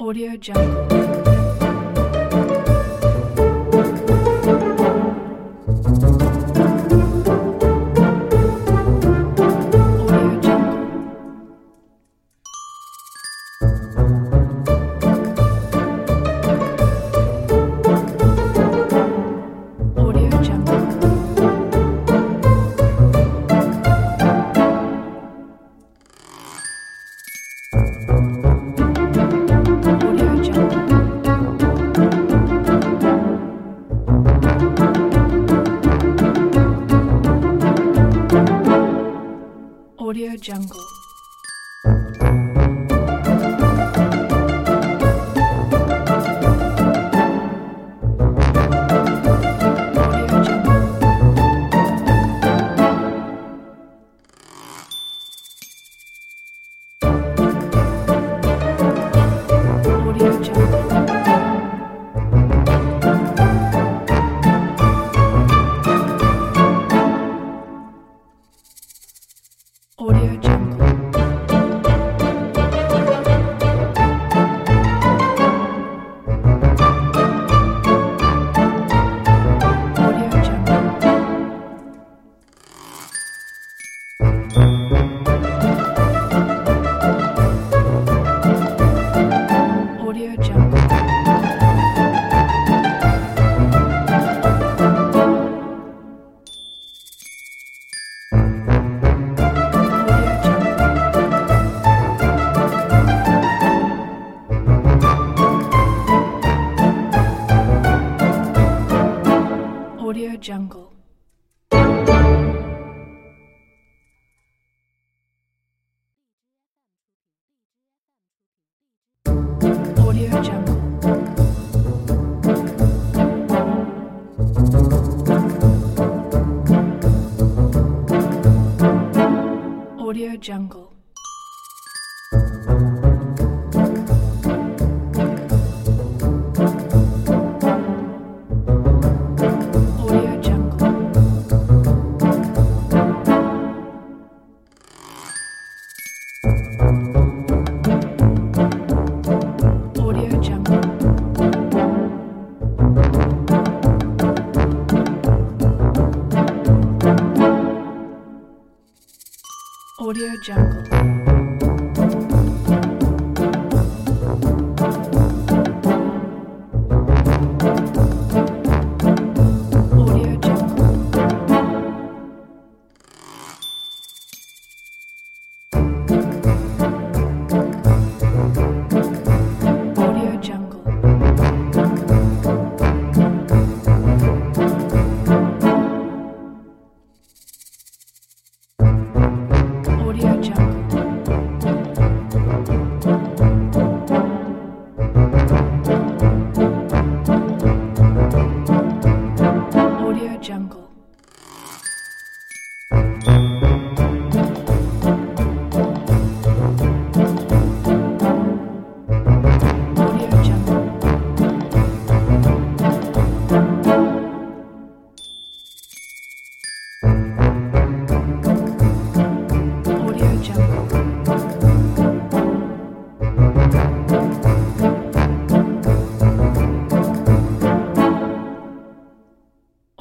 Audio Jungle. jungle. jungle. Audio Jungle.